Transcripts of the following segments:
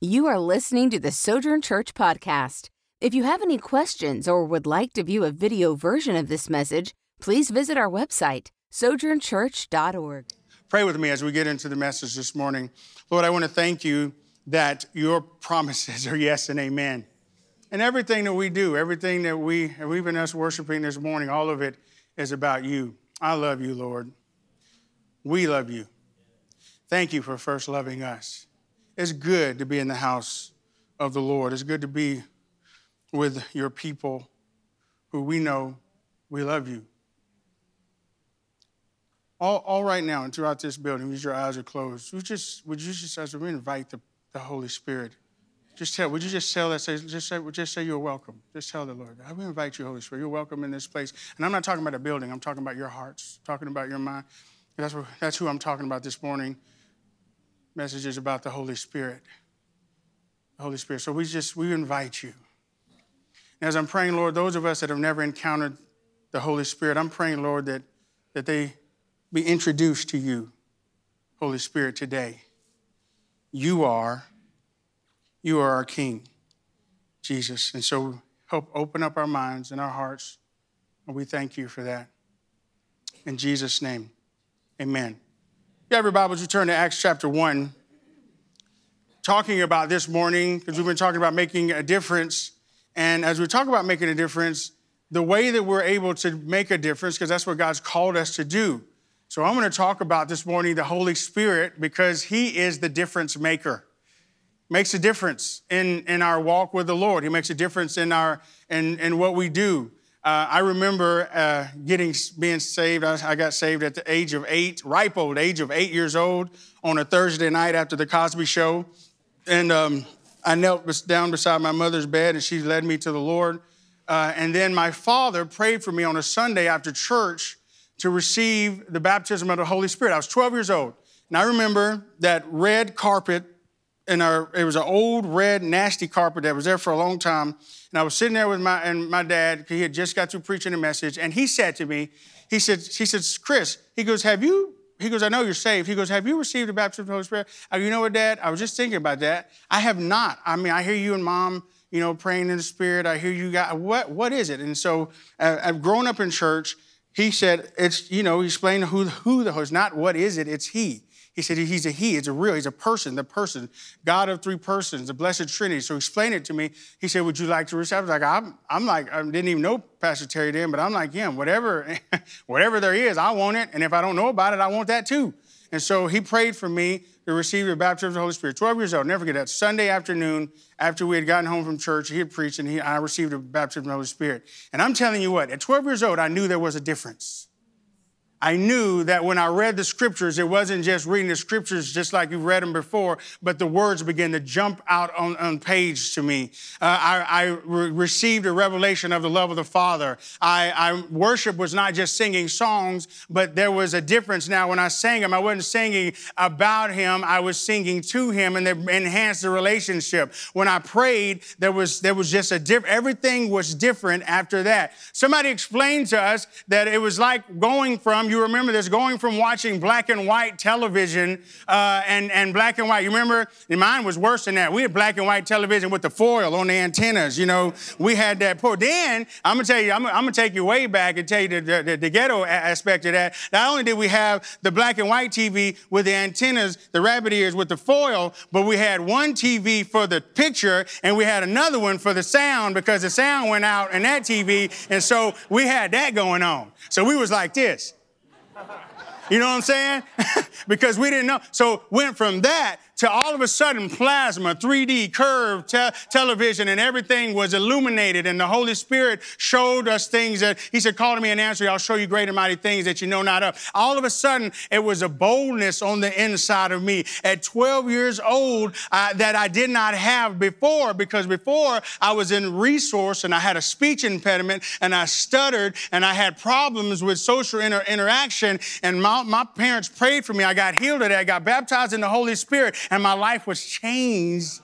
You are listening to the Sojourn Church podcast. If you have any questions or would like to view a video version of this message, please visit our website, sojournchurch.org. Pray with me as we get into the message this morning. Lord, I want to thank you that your promises are yes and amen. And everything that we do, everything that we, have even us worshiping this morning, all of it is about you. I love you, Lord. We love you. Thank you for first loving us. It's good to be in the house of the Lord. It's good to be with your people who we know we love you. All, all right now and throughout this building, as your eyes are closed, would, just, would you just, as we invite the, the Holy Spirit, just tell, would you just tell that, say, just say, just say you're welcome. Just tell the Lord, I will invite you, Holy Spirit. You're welcome in this place. And I'm not talking about a building, I'm talking about your hearts, talking about your mind. That's, what, that's who I'm talking about this morning. Messages about the Holy Spirit. The Holy Spirit. So we just, we invite you. And as I'm praying, Lord, those of us that have never encountered the Holy Spirit, I'm praying, Lord, that, that they be introduced to you, Holy Spirit, today. You are, you are our King, Jesus. And so help open up our minds and our hearts. And we thank you for that. In Jesus' name, amen. You have your Bibles, you turn to Acts chapter 1. Talking about this morning, because we've been talking about making a difference. And as we talk about making a difference, the way that we're able to make a difference, because that's what God's called us to do, so I'm going to talk about this morning the Holy Spirit because He is the difference maker. Makes a difference in, in our walk with the Lord. He makes a difference in our in, in what we do. Uh, I remember uh, getting being saved. I, I, got saved at the age of eight, ripe old age of eight years old, on a Thursday night after the Cosby Show, and um, I knelt down beside my mother's bed, and she led me to the Lord. Uh, and then my father prayed for me on a Sunday after church to receive the baptism of the Holy Spirit. I was 12 years old. And I remember that red carpet, and it was an old, red, nasty carpet that was there for a long time. And I was sitting there with my, and my dad, he had just got through preaching a message, and he said to me, he said, he said, Chris, he goes, have you, he goes, I know you're saved. He goes, have you received the baptism of the Holy Spirit? I you know what, Dad? I was just thinking about that. I have not. I mean, I hear you and Mom, you know, praying in the Spirit. I hear you got, what, what is it? And so uh, I've grown up in church, he said, it's, you know, he explained who, who the host, not what is it, it's he. He said he's a he, it's a real, he's a person, the person, God of three persons, the blessed Trinity. So explain it to me. He said, Would you like to receive? I was like, I'm, I'm like, I didn't even know Pastor Terry then, but I'm like him. Whatever, whatever there is, I want it. And if I don't know about it, I want that too. And so he prayed for me to receive the baptism of the Holy Spirit. 12 years old, never forget that. Sunday afternoon, after we had gotten home from church, he had preached and he, I received the baptism of the Holy Spirit. And I'm telling you what, at 12 years old, I knew there was a difference. I knew that when I read the scriptures, it wasn't just reading the scriptures just like you've read them before, but the words began to jump out on, on page to me. Uh, I, I re- received a revelation of the love of the Father. I, I, worship was not just singing songs, but there was a difference now. When I sang them, I wasn't singing about Him, I was singing to Him, and they enhanced the relationship. When I prayed, there was there was just a different. Everything was different after that. Somebody explained to us that it was like going from you remember this, going from watching black and white television uh, and, and black and white. You remember, mine was worse than that. We had black and white television with the foil on the antennas. You know, we had that poor. Then, I'm going to tell you, I'm, I'm going to take you way back and tell you the, the, the ghetto aspect of that. Not only did we have the black and white TV with the antennas, the rabbit ears with the foil, but we had one TV for the picture and we had another one for the sound because the sound went out in that TV. And so we had that going on. So we was like this. You know what I'm saying? because we didn't know. So went from that to all of a sudden plasma, 3D curved te- television, and everything was illuminated. And the Holy Spirit showed us things that He said, Call to me and answer, I'll show you great and mighty things that you know not of. All of a sudden, it was a boldness on the inside of me at 12 years old uh, that I did not have before because before I was in resource and I had a speech impediment and I stuttered and I had problems with social inter- interaction. And my, my parents prayed for me. I got healed that. I got baptized in the Holy Spirit and my life was changed.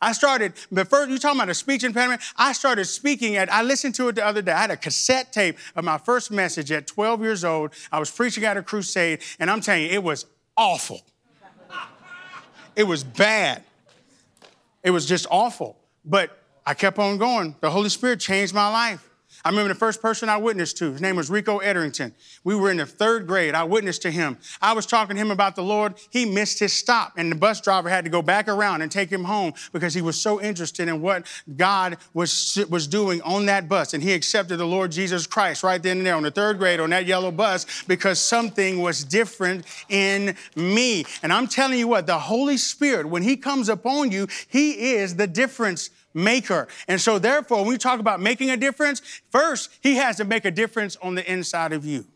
I started, but first, you talking about a speech impediment? I started speaking at, I listened to it the other day. I had a cassette tape of my first message at 12 years old. I was preaching at a crusade, and I'm telling you, it was awful. It was bad. It was just awful. But I kept on going. The Holy Spirit changed my life. I remember the first person I witnessed to, his name was Rico Ederington. We were in the third grade. I witnessed to him. I was talking to him about the Lord. He missed his stop, and the bus driver had to go back around and take him home because he was so interested in what God was, was doing on that bus. And he accepted the Lord Jesus Christ right then and there on the third grade on that yellow bus because something was different in me. And I'm telling you what, the Holy Spirit, when he comes upon you, he is the difference maker. And so, therefore, when we talk about making a difference, first, he has to make a difference on the inside of you.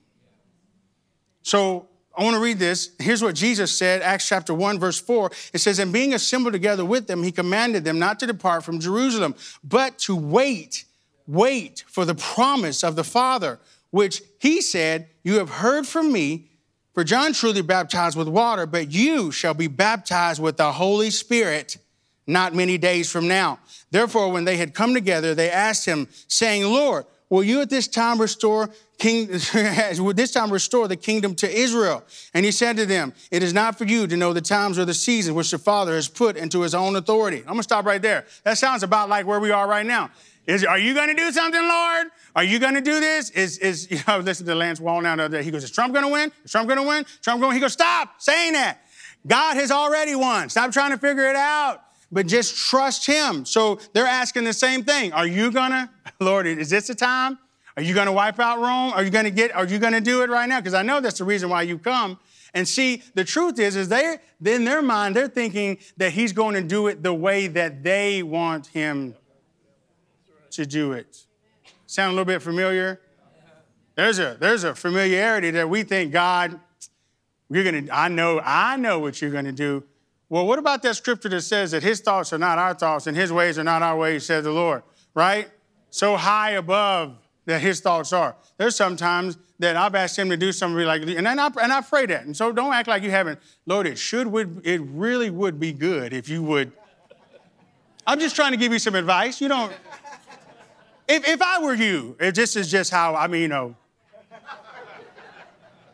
So, I want to read this. Here's what Jesus said, Acts chapter 1, verse 4. It says, And being assembled together with them, he commanded them not to depart from Jerusalem, but to wait, wait for the promise of the Father, which he said, You have heard from me. For John truly baptized with water, but you shall be baptized with the Holy Spirit not many days from now. Therefore, when they had come together, they asked him, saying, Lord, will you at this time restore king, will this time restore the kingdom to Israel? And he said to them, It is not for you to know the times or the seasons which the Father has put into his own authority. I'm gonna stop right there. That sounds about like where we are right now. Is, are you going to do something, Lord? Are you going to do this? Is, is you know, listen to Lance Wallnau the other day. He goes, Is Trump going to win? Is Trump going to win? Trump going to He goes, Stop saying that. God has already won. Stop trying to figure it out but just trust Him. So they're asking the same thing. Are you gonna, Lord, is this the time? Are you gonna wipe out Rome? Are you gonna get, are you gonna do it right now? Because I know that's the reason why you come. And see, the truth is, is they in their mind, they're thinking that he's going to do it the way that they want him to do it. Sound a little bit familiar? There's a there's a familiarity that we think God, you're gonna, I know, I know what you're gonna do. Well, what about that scripture that says that his thoughts are not our thoughts and his ways are not our ways, says the Lord, right? So high above that his thoughts are. There's sometimes that I've asked him to do something like, and I, and I pray that. And so don't act like you haven't. Lord, it should, would, it really would be good if you would. I'm just trying to give you some advice. You don't, if, if I were you, if this is just how, I mean, you know,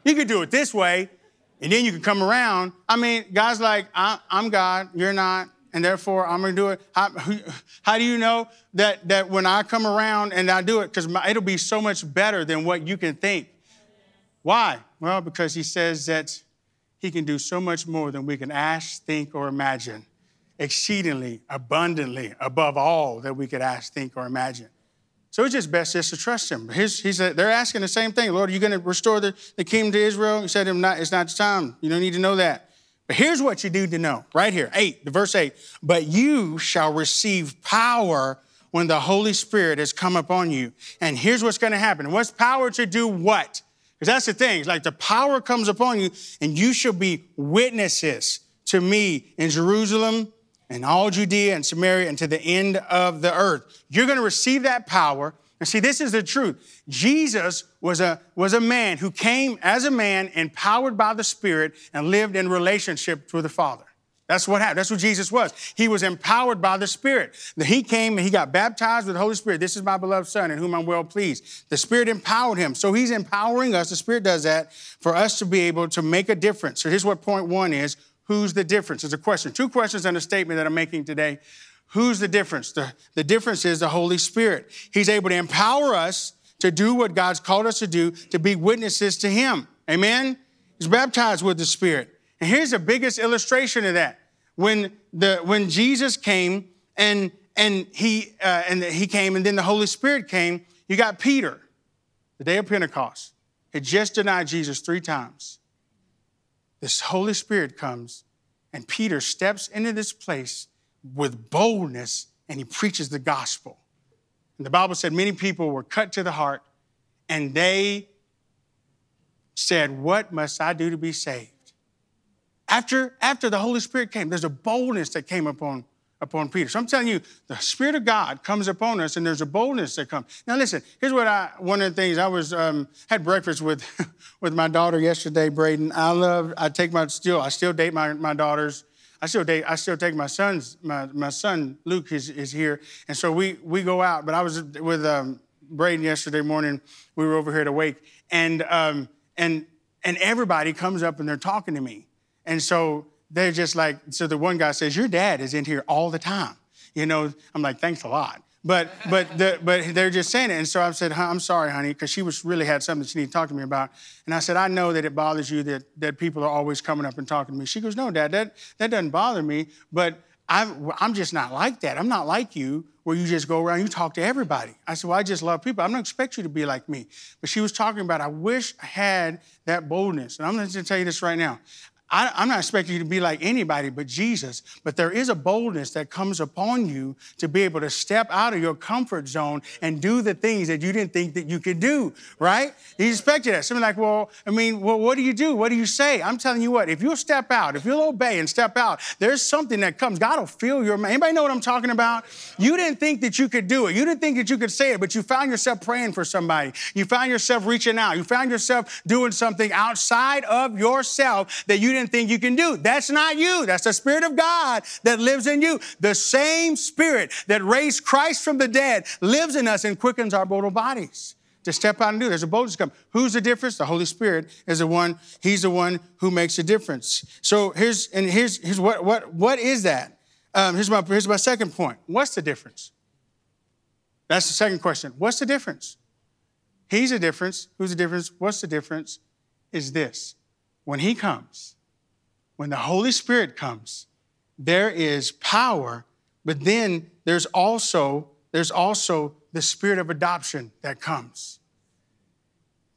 you could do it this way, and then you can come around. I mean, God's like, I'm God, you're not, and therefore I'm going to do it. How, how, do you know that, that when I come around and I do it? Because it'll be so much better than what you can think. Why? Well, because He says that He can do so much more than we can ask, think, or imagine, exceedingly, abundantly, above all that we could ask, think, or imagine. So it's just best just to trust him. His, he said, they're asking the same thing. Lord, are you going to restore the, the kingdom to Israel? He said, not, it's not the time. You don't need to know that. But here's what you need to know right here, 8, the verse 8. But you shall receive power when the Holy Spirit has come upon you. And here's what's going to happen. What's power to do what? Because that's the thing. It's like the power comes upon you, and you shall be witnesses to me in Jerusalem, and all Judea and Samaria and to the end of the earth. You're going to receive that power. And see, this is the truth. Jesus was a, was a man who came as a man empowered by the Spirit and lived in relationship with the Father. That's what happened. That's what Jesus was. He was empowered by the Spirit. He came and he got baptized with the Holy Spirit. This is my beloved Son in whom I'm well pleased. The Spirit empowered him. So he's empowering us. The Spirit does that for us to be able to make a difference. So here's what point one is Who's the difference? It's a question. Two questions and a statement that I'm making today. Who's the difference? The, the difference is the Holy Spirit. He's able to empower us to do what God's called us to do, to be witnesses to Him. Amen? He's baptized with the Spirit. And here's the biggest illustration of that. When, the, when Jesus came and, and, he, uh, and he came and then the Holy Spirit came, you got Peter, the day of Pentecost, had just denied Jesus three times this Holy Spirit comes, and Peter steps into this place with boldness and he preaches the gospel. And the Bible said many people were cut to the heart and they said, What must I do to be saved? After, after the Holy Spirit came, there's a boldness that came upon upon Peter. So I'm telling you, the Spirit of God comes upon us, and there's a boldness that comes. Now, listen. Here's what I. One of the things I was um, had breakfast with with my daughter yesterday, Braden. I love. I take my still. I still date my my daughters. I still date. I still take my sons. My my son Luke is is here, and so we we go out. But I was with um, Braden yesterday morning. We were over here to wake, and um, and and everybody comes up and they're talking to me, and so they're just like, so the one guy says, Your dad is in here all the time. You know, I'm like, Thanks a lot. But but the, but they're just saying it, and so I said, "I'm sorry, honey," because she was really had something she needed to talk to me about. And I said, "I know that it bothers you that that people are always coming up and talking to me." She goes, "No, Dad, that that doesn't bother me, but I'm I'm just not like that. I'm not like you, where you just go around you talk to everybody." I said, "Well, I just love people. I don't expect you to be like me." But she was talking about, I wish I had that boldness, and I'm going to tell you this right now. I, am not expecting you to be like anybody but Jesus, but there is a boldness that comes upon you to be able to step out of your comfort zone and do the things that you didn't think that you could do, right? You expected that. Something like, well, I mean, well, what do you do? What do you say? I'm telling you what, if you'll step out, if you'll obey and step out, there's something that comes. God will fill your mind. Anybody know what I'm talking about? You didn't think that you could do it. You didn't think that you could say it, but you found yourself praying for somebody. You found yourself reaching out. You found yourself doing something outside of yourself that you didn't think you can do. That's not you. That's the Spirit of God that lives in you. The same Spirit that raised Christ from the dead lives in us and quickens our mortal bodies. To step out and do. There's a boldness come. Who's the difference? The Holy Spirit is the one. He's the one who makes a difference. So here's and here's here's what what what is that? Um, here's my here's my second point. What's the difference? That's the second question. What's the difference? He's a difference. Who's the difference? What's the difference? Is this when He comes, when the Holy Spirit comes, there is power, but then there's also there's also the spirit of adoption that comes.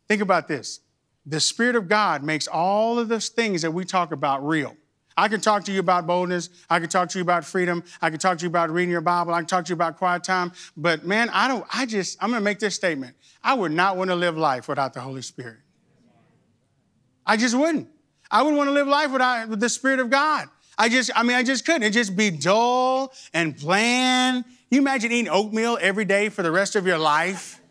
Think about this. The Spirit of God makes all of those things that we talk about real. I can talk to you about boldness. I can talk to you about freedom. I can talk to you about reading your Bible. I can talk to you about quiet time. But man, I don't, I just, I'm to make this statement. I would not want to live life without the Holy Spirit. I just wouldn't. I wouldn't want to live life without with the Spirit of God. I just, I mean, I just couldn't. It'd just be dull and bland. You imagine eating oatmeal every day for the rest of your life?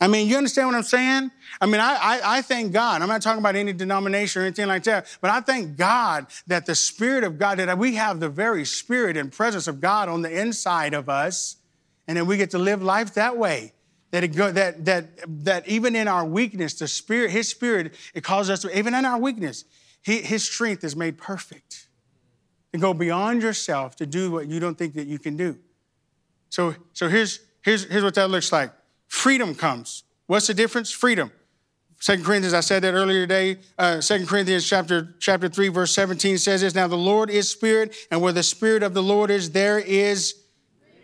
I mean, you understand what I'm saying? I mean, I, I, I, thank God. I'm not talking about any denomination or anything like that, but I thank God that the Spirit of God, that we have the very Spirit and presence of God on the inside of us, and that we get to live life that way. That, it go, that, that, that even in our weakness, the Spirit, His Spirit, it calls us to, even in our weakness, he, his strength is made perfect. To go beyond yourself to do what you don't think that you can do. So, so here's, here's, here's what that looks like. Freedom comes. What's the difference? Freedom. Second Corinthians, I said that earlier today. Uh, Second Corinthians chapter, chapter 3, verse 17 says this. Now the Lord is spirit, and where the spirit of the Lord is, there is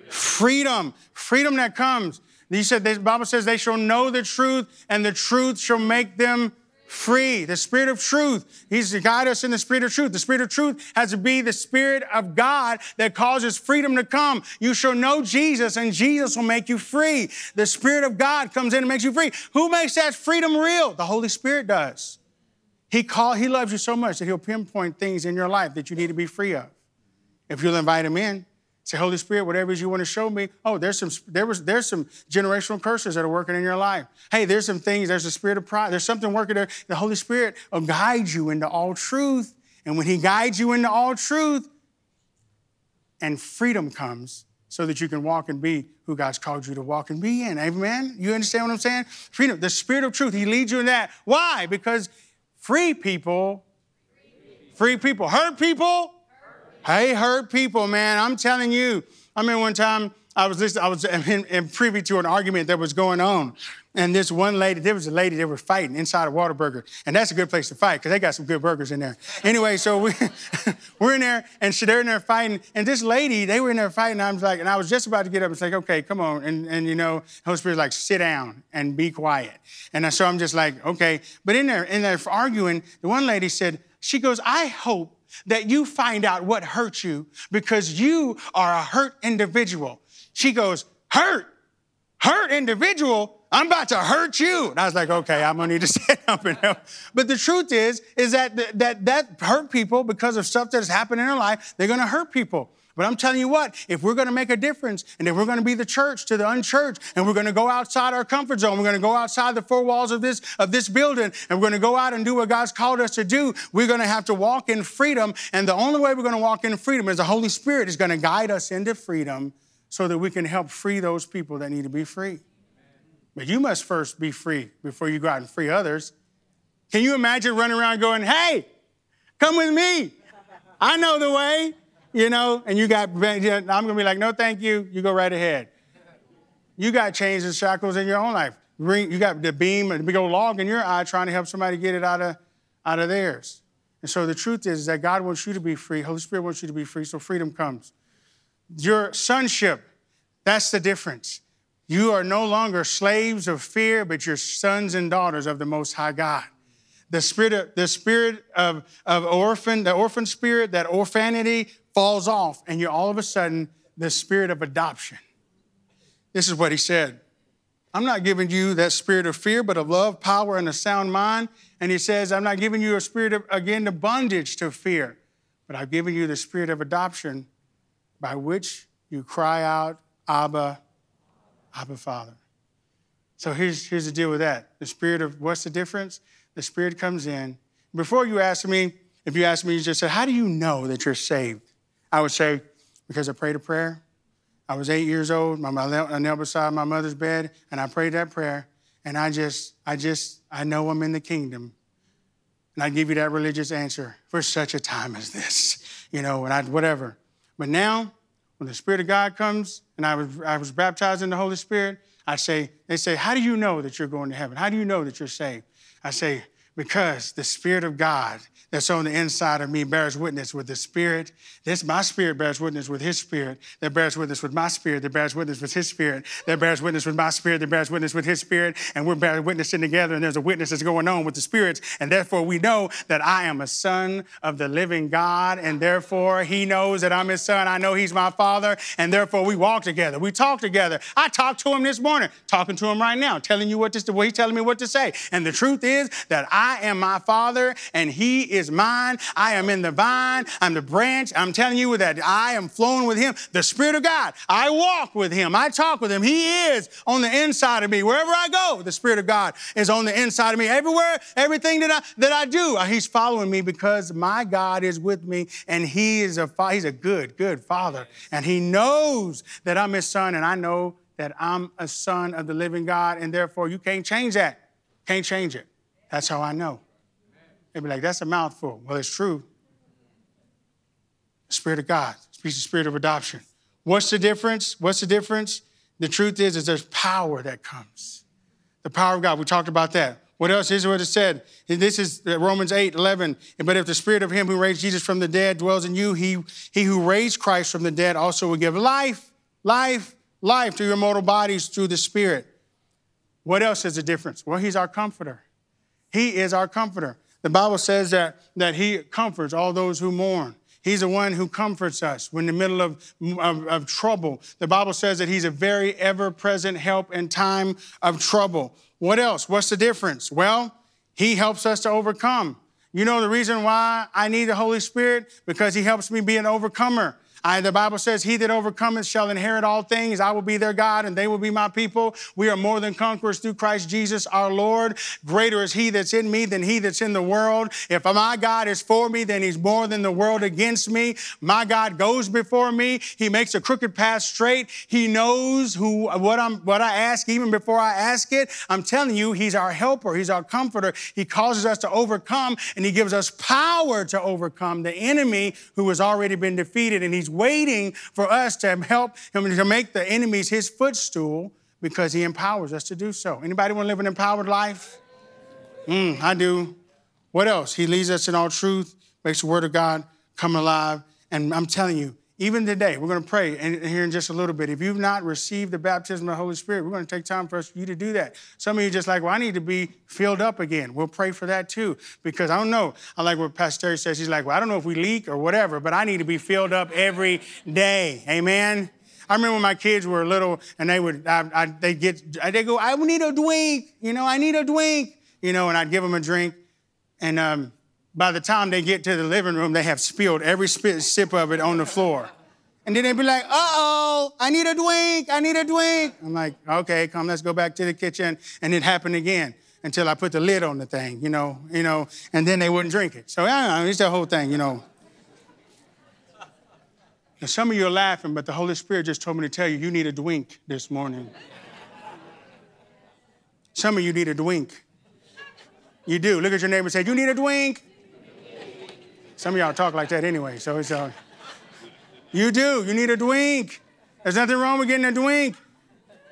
freedom. Freedom that comes. He said, the Bible says they shall know the truth, and the truth shall make them free. The Spirit of truth. He's to guide us in the Spirit of truth. The Spirit of truth has to be the Spirit of God that causes freedom to come. You shall know Jesus, and Jesus will make you free. The Spirit of God comes in and makes you free. Who makes that freedom real? The Holy Spirit does. He call, He loves you so much that He'll pinpoint things in your life that you need to be free of. If you'll invite Him in, Say, Holy Spirit, whatever it is you want to show me. Oh, there's some there was there's some generational curses that are working in your life. Hey, there's some things, there's a spirit of pride, there's something working there. The Holy Spirit will guide you into all truth. And when He guides you into all truth, and freedom comes so that you can walk and be who God's called you to walk and be in. Amen? You understand what I'm saying? Freedom, the spirit of truth, He leads you in that. Why? Because free people, free people, hurt people, Hey, hurt people, man. I'm telling you. I mean, one time I was listening, I was in, in privy to an argument that was going on. And this one lady, there was a lady that was fighting inside a Whataburger. And that's a good place to fight because they got some good burgers in there. Anyway, so we, we're in there and they're in there fighting. And this lady, they were in there fighting. I was like, and I was just about to get up and say, okay, come on. And, and you know, Holy Spirit's like, sit down and be quiet. And so I'm just like, okay. But in there, in there arguing, the one lady said, she goes, I hope that you find out what hurt you because you are a hurt individual. She goes, Hurt? Hurt individual? I'm about to hurt you. And I was like, okay, I'm gonna need to stand up and help. But the truth is, is that that that hurt people because of stuff that has happened in their life, they're gonna hurt people. But I'm telling you what, if we're going to make a difference and if we're going to be the church to the unchurched and we're going to go outside our comfort zone, we're going to go outside the four walls of this, of this building and we're going to go out and do what God's called us to do, we're going to have to walk in freedom. And the only way we're going to walk in freedom is the Holy Spirit is going to guide us into freedom so that we can help free those people that need to be free. But you must first be free before you go out and free others. Can you imagine running around going, hey, come with me? I know the way, you know, and you got, I'm to be like, no, thank you. You go right ahead. You got chains and shackles in your own life. You got the beam, a big old log in your eye trying to help somebody get it out of, out of theirs. And so the truth is that God wants you to be free. Holy Spirit wants you to be free, so freedom comes. Your sonship, that's the difference. You are no longer slaves of fear, but you're sons and daughters of the Most High God. The spirit of, the spirit of, of orphan, the orphan spirit, that orphanity falls off, and you're all of a sudden the spirit of adoption. This is what he said. I'm not giving you that spirit of fear, but of love, power, and a sound mind. And he says, I'm not giving you a spirit of, again, the bondage to fear, but I've given you the spirit of adoption by which you cry out, Abba, Abba, Father. So here's, here's the deal with that. The spirit of what's the difference? The spirit comes in. Before you ask me, if you ask me, you just say, How do you know that you're saved? I would say, Because I prayed a prayer. I was eight years old. I knelt beside my mother's bed and I prayed that prayer. And I just, I just, I know I'm in the kingdom. And I give you that religious answer for such a time as this, you know, and I, whatever. But now, when the Spirit of God comes and I was, I was baptized in the Holy Spirit, I say, they say, How do you know that you're going to heaven? How do you know that you're saved? I say, Because the Spirit of God that's on the inside of me bears witness with the Spirit. This, my spirit bears witness with His Spirit, that bears witness with my spirit, that bears witness with His Spirit, that bears witness with my spirit, that bears witness with His Spirit, and we're bearing witnessing together, and there's a witness that's going on with the spirits, and therefore we know that I am a son of the living God, and therefore He knows that I'm His son. I know He's my Father, and therefore we walk together, we talk together. I talked to Him this morning, talking to Him right now, telling you what to, well, He's telling me what to say, and the truth is that I am my Father, and He is mine. I am in the vine. I'm the branch. I'm telling you that I am flowing with Him. The Spirit of God. I walk with Him. I talk with Him. He is on the inside of me. Wherever I go, the Spirit of God is on the inside of me. Everywhere, everything that I that I do, uh, He's following me because my God is with me, and He is a He's a good, good Father, and He knows that I'm His son, and I know that I'm a son of the living God, and therefore you can't change that. Can't change it. That's how I know. They'd be like, that's a mouthful. Well, it's true. The Spirit of God speaks the spirit of adoption. What's the difference? What's the difference? The truth is, is there's power that comes. The power of God. We talked about that. What else is what it said? This is uh, Romans 8, 11. But if the spirit of him who raised Jesus from the dead dwells in you, he, he who raised Christ from the dead also will give life, life, life to your mortal bodies through the spirit. What else is the difference? Well, he's our comforter. He is our comforter. The Bible says that, that He comforts all those who mourn. He's the one who comforts us when in the middle of, of, of trouble. The Bible says that He's a very ever present help in time of trouble. What else? What's the difference? Well, He helps us to overcome. You know the reason why I need the Holy Spirit? Because He helps me be an overcomer. I, the Bible says, He that overcometh shall inherit all things. I will be their God, and they will be my people. We are more than conquerors through Christ Jesus our Lord. Greater is He that's in me than He that's in the world. If my God is for me, then He's more than the world against me. My God goes before me. He makes a crooked path straight. He knows who what I'm what I ask even before I ask it. I'm telling you, He's our helper. He's our comforter. He causes us to overcome, and He gives us power to overcome the enemy who has already been defeated, and He's He's waiting for us to help him to make the enemies his footstool because he empowers us to do so. Anybody want to live an empowered life? Mm, I do. What else? He leads us in all truth, makes the word of God come alive. And I'm telling you, even today, we're going to pray and here in just a little bit. If you've not received the baptism of the Holy Spirit, we're going to take time for us, you to do that. Some of you just like, well, I need to be filled up again. We'll pray for that too, because I don't know. I like what Pastor Terry says. He's like, well, I don't know if we leak or whatever, but I need to be filled up every day. Amen. I remember when my kids were little and they would, they get, they go, I need a drink, you know, I need a drink, you know, and I'd give them a drink. And um, by the time they get to the living room, they have spilled every sip of it on the floor. And then they'd be like, uh oh, I need a drink, I need a drink. I'm like, okay, come, let's go back to the kitchen. And it happened again until I put the lid on the thing, you know, you know, and then they wouldn't drink it. So I yeah, it's the whole thing, you know. Now, some of you are laughing, but the Holy Spirit just told me to tell you, you need a drink this morning. Some of you need a drink. You do. Look at your neighbor and say, You need a drink. Some of y'all talk like that anyway, so it's uh, you do. You need a drink. There's nothing wrong with getting a drink.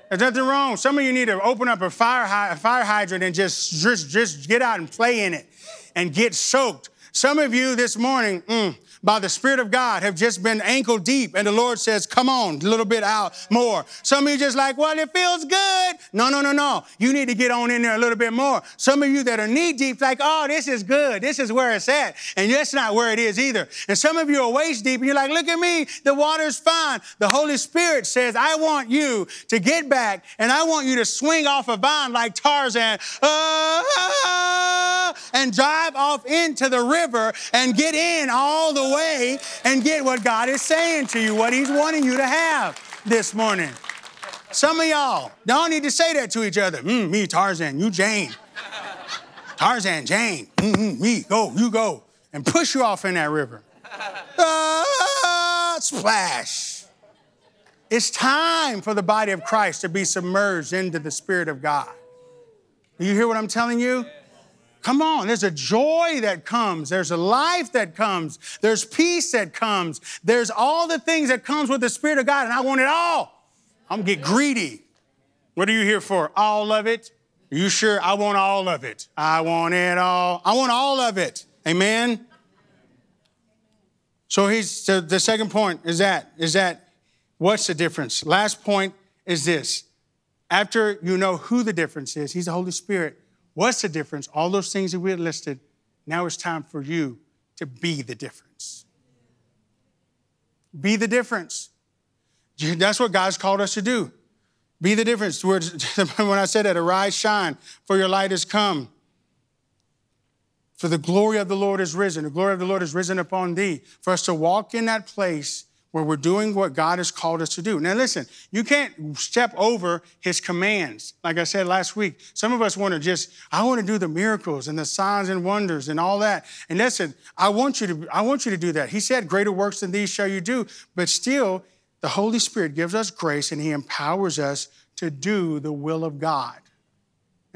There's nothing wrong. Some of you need to open up a fire, a fire hydrant and just, just, just get out and play in it and get soaked. Some of you this morning, mm, by the Spirit of God have just been ankle deep, and the Lord says, Come on, a little bit out more. Some of you just like, Well, it feels good. No, no, no, no. You need to get on in there a little bit more. Some of you that are knee deep, like, Oh, this is good. This is where it's at. And that's not where it is either. And some of you are waist deep, and you're like, Look at me. The water's fine. The Holy Spirit says, I want you to get back, and I want you to swing off a vine like Tarzan. Uh, and drive off into the river and get in all the way and get what God is saying to you, what He's wanting you to have this morning. Some of y'all don't need to say that to each other. Mm, me, Tarzan, you, Jane. Tarzan, Jane, mm-hmm, me, go, you go. And push you off in that river. Ah, splash. It's time for the body of Christ to be submerged into the Spirit of God. You hear what I'm telling you? Come on, there's a joy that comes. There's a life that comes. There's peace that comes. There's all the things that comes with the Spirit of God, and I want it all. I'm gonna get greedy. What are you here for? All of it? Are you sure? I want all of it. I want it all. I want all of it. Amen. So he's so the second point is that is that what's the difference? Last point is this. After you know who the difference is, he's the Holy Spirit. What's the difference? All those things that we had listed, now it's time for you to be the difference. Be the difference. That's what God's called us to do. Be the difference. When I said that, arise, shine, for your light has come. For the glory of the Lord is risen. The glory of the Lord is risen upon thee. For us to walk in that place where we're doing what God has called us to do. Now, listen, you can't step over his commands. Like I said last week, some of us want to just, I want to do the miracles and the signs and wonders and all that. And listen, I want you to, I want you to do that. He said, Greater works than these shall you do. But still, the Holy Spirit gives us grace and he empowers us to do the will of God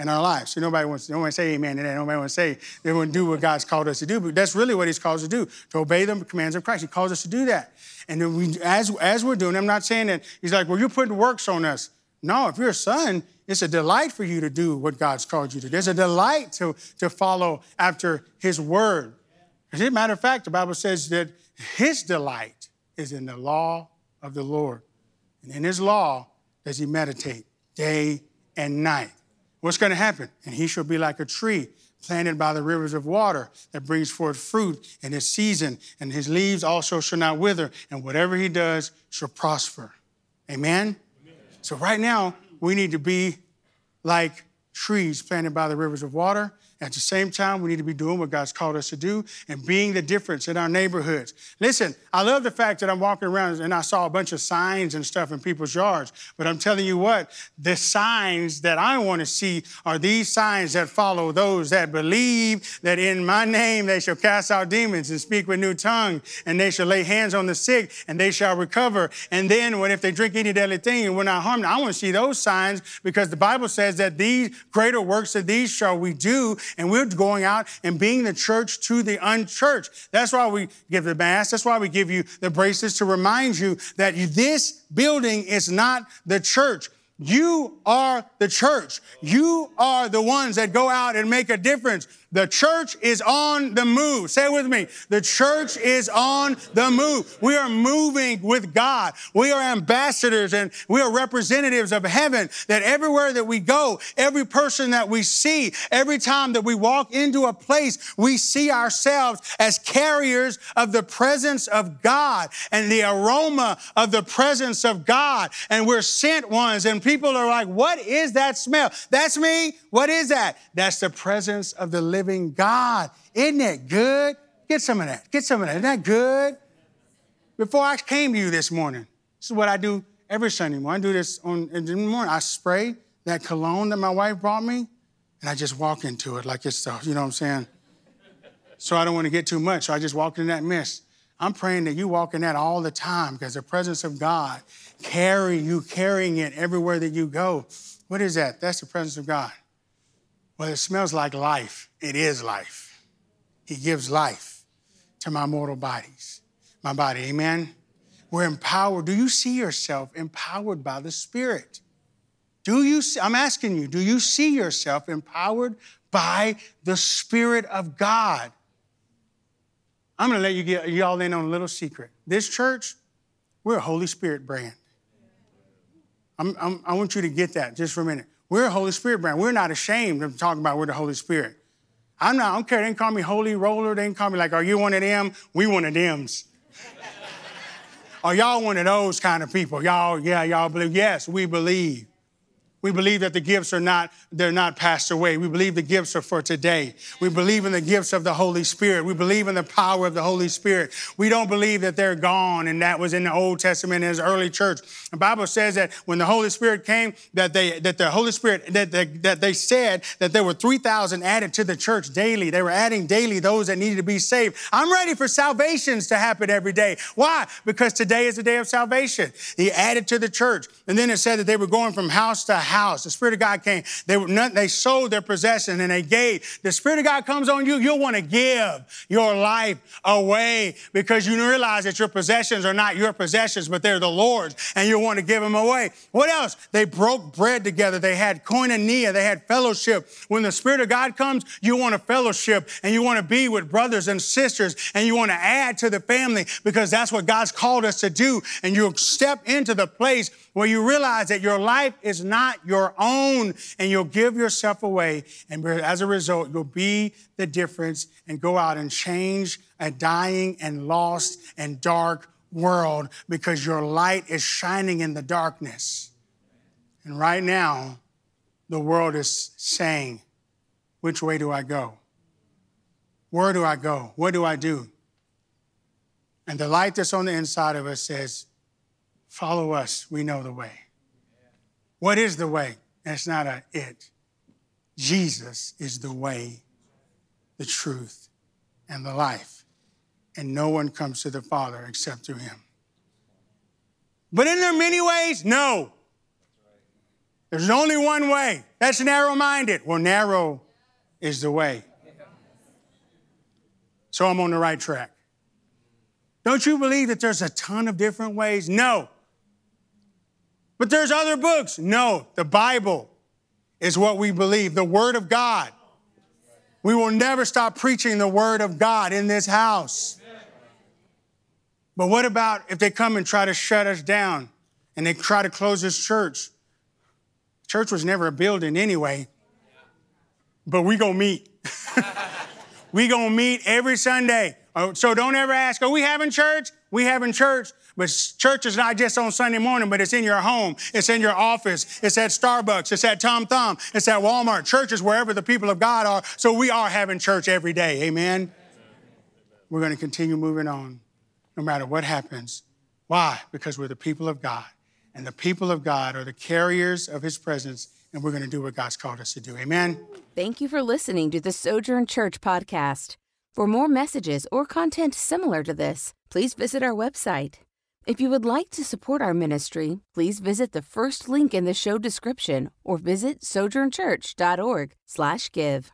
in our lives. So nobody wants, nobody say amen to that. Nobody wants to say they want to do what God's called us to do. But that's really what He's called us to do, to obey the commands of Christ. He calls us to do that. And then we, as, as we're doing, I'm not saying that He's like, well, you're putting works on us. No, if you're a son, it's a delight for you to do what God's called you to. do. There's a delight to, to follow after His word. As a matter of fact, the Bible says that His delight is in the law of the Lord. And in His law does He meditate day and night. What's going to happen? And he shall be like a tree planted by the rivers of water that brings forth fruit in its season, and his leaves also shall not wither, and whatever he does shall prosper. Amen? Amen? So, right now, we need to be like trees planted by the rivers of water at the same time, we need to be doing what God's called us to do and being the difference in our neighborhoods. Listen, I love the fact that I'm walking around and I saw a bunch of signs and stuff in people's yards. But I'm telling you what, the signs that I want to see are these signs that follow those that believe that in my name they shall cast out demons and speak with new tongues, and they shall lay hands on the sick and they shall recover. And then, when if they drink any deadly thing and we're not harmed, I want to see those signs because the Bible says that these greater works of these shall we do and we're going out and being the church to the unchurched. That's why we give the mass. That's why we give you the bracelets to remind you that this building is not the church. You are the church. You are the ones that go out and make a difference. The church is on the move. Say it with me. The church is on the move. We are moving with God. We are ambassadors and we are representatives of heaven that everywhere that we go, every person that we see, every time that we walk into a place, we see ourselves as carriers of the presence of God and the aroma of the presence of God. And we're sent ones and people are like, what is that smell? That's me. What is that? That's the presence of the living living God. Isn't that good? Get some of that. Get some of that. Isn't that good? Before I came to you this morning, this is what I do every Sunday morning. I do this on in the morning. I spray that cologne that my wife brought me, and I just walk into it like it's. You know what I'm saying? So I don't want to get too much. So I just walk in that mist. I'm praying that you walk in that all the time because the presence of God carry you carrying it everywhere that you go. What is that? That's the presence of God. Well, it smells like life. It is life. He gives life. to my mortal bodies, my body. Amen. We're empowered. Do you see yourself empowered by the Spirit? Do you, I'm asking you, do you see yourself empowered by the Spirit of God? I'm going to let you get y'all in on a little secret. This church, we're a Holy Spirit brand. I'm, I'm, i want you to get that just for a minute. We're a Holy Spirit brand. We're not ashamed of talking about we're the Holy Spirit. I'm not, I don't care. They call me Holy Roller. They call me like, are you one of them? We one of them's. are y'all one of those kind of people? Y'all, yeah, y'all believe? Yes, we believe. We believe that the gifts are not, they're not passed away. We believe the gifts are for today. We believe in the gifts of the Holy Spirit. We believe in the power of the Holy Spirit. We don't believe that they're gone and that was in the Old Testament in his early church. The Bible says that when the Holy Spirit came, that they, that the Holy Spirit, that, they, that they said that there were 3,000 added to the church daily. They were adding daily those that needed to be saved. I'm ready for salvations to happen every day. Why? Because today is the day of salvation. He added to the church. And then it said that they were going from house to. The Spirit of God came. They, were not, they sold their possession and they gave. The Spirit of God comes on you, you'll want to give your life away because you realize that your possessions are not your possessions, but they're the Lord's, and you want to give them away. What else? They broke bread together. They had koinonia. They had fellowship. When the Spirit of God comes, you want to fellowship and you want to be with brothers and sisters and you want to add to the family because that's what God's called us to do. And you step into the place where you realize that your life is not your own and you'll give yourself away. And as a result, you'll be the difference and go out and change a dying and lost and dark world because your light is shining in the darkness. And right now, the world is saying, Which way do I go? Where do I go? What do I do? And the light that's on the inside of us says, Follow us, we know the way. What is the way? That's not a it. Jesus is the way, the truth, and the life. And no one comes to the Father except through him. But in there many ways? No. There's only one way. That's narrow minded. Well, narrow is the way. So I'm on the right track. Don't you believe that there's a ton of different ways? No. But there's other books. No, the Bible is what we believe, the Word of God. We will never stop preaching the Word of God in this house. But what about if they come and try to shut us down and they try to close this church? Church was never a building anyway, but we gonna meet. we gonna meet every Sunday. Oh, so don't ever ask, are we having church? We having church. But church is not just on Sunday morning, but it's in your home, it's in your office, it's at Starbucks, it's at Tom Thumb, it's at Walmart. Church is wherever the people of God are. So we are having church every day. Amen. We're going to continue moving on no matter what happens. Why? Because we're the people of God. And the people of God are the carriers of his presence, and we're going to do what God's called us to do. Amen. Thank you for listening to the Sojourn Church podcast. For more messages or content similar to this, please visit our website if you would like to support our ministry, please visit the first link in the show description or visit sojournchurch.org/give.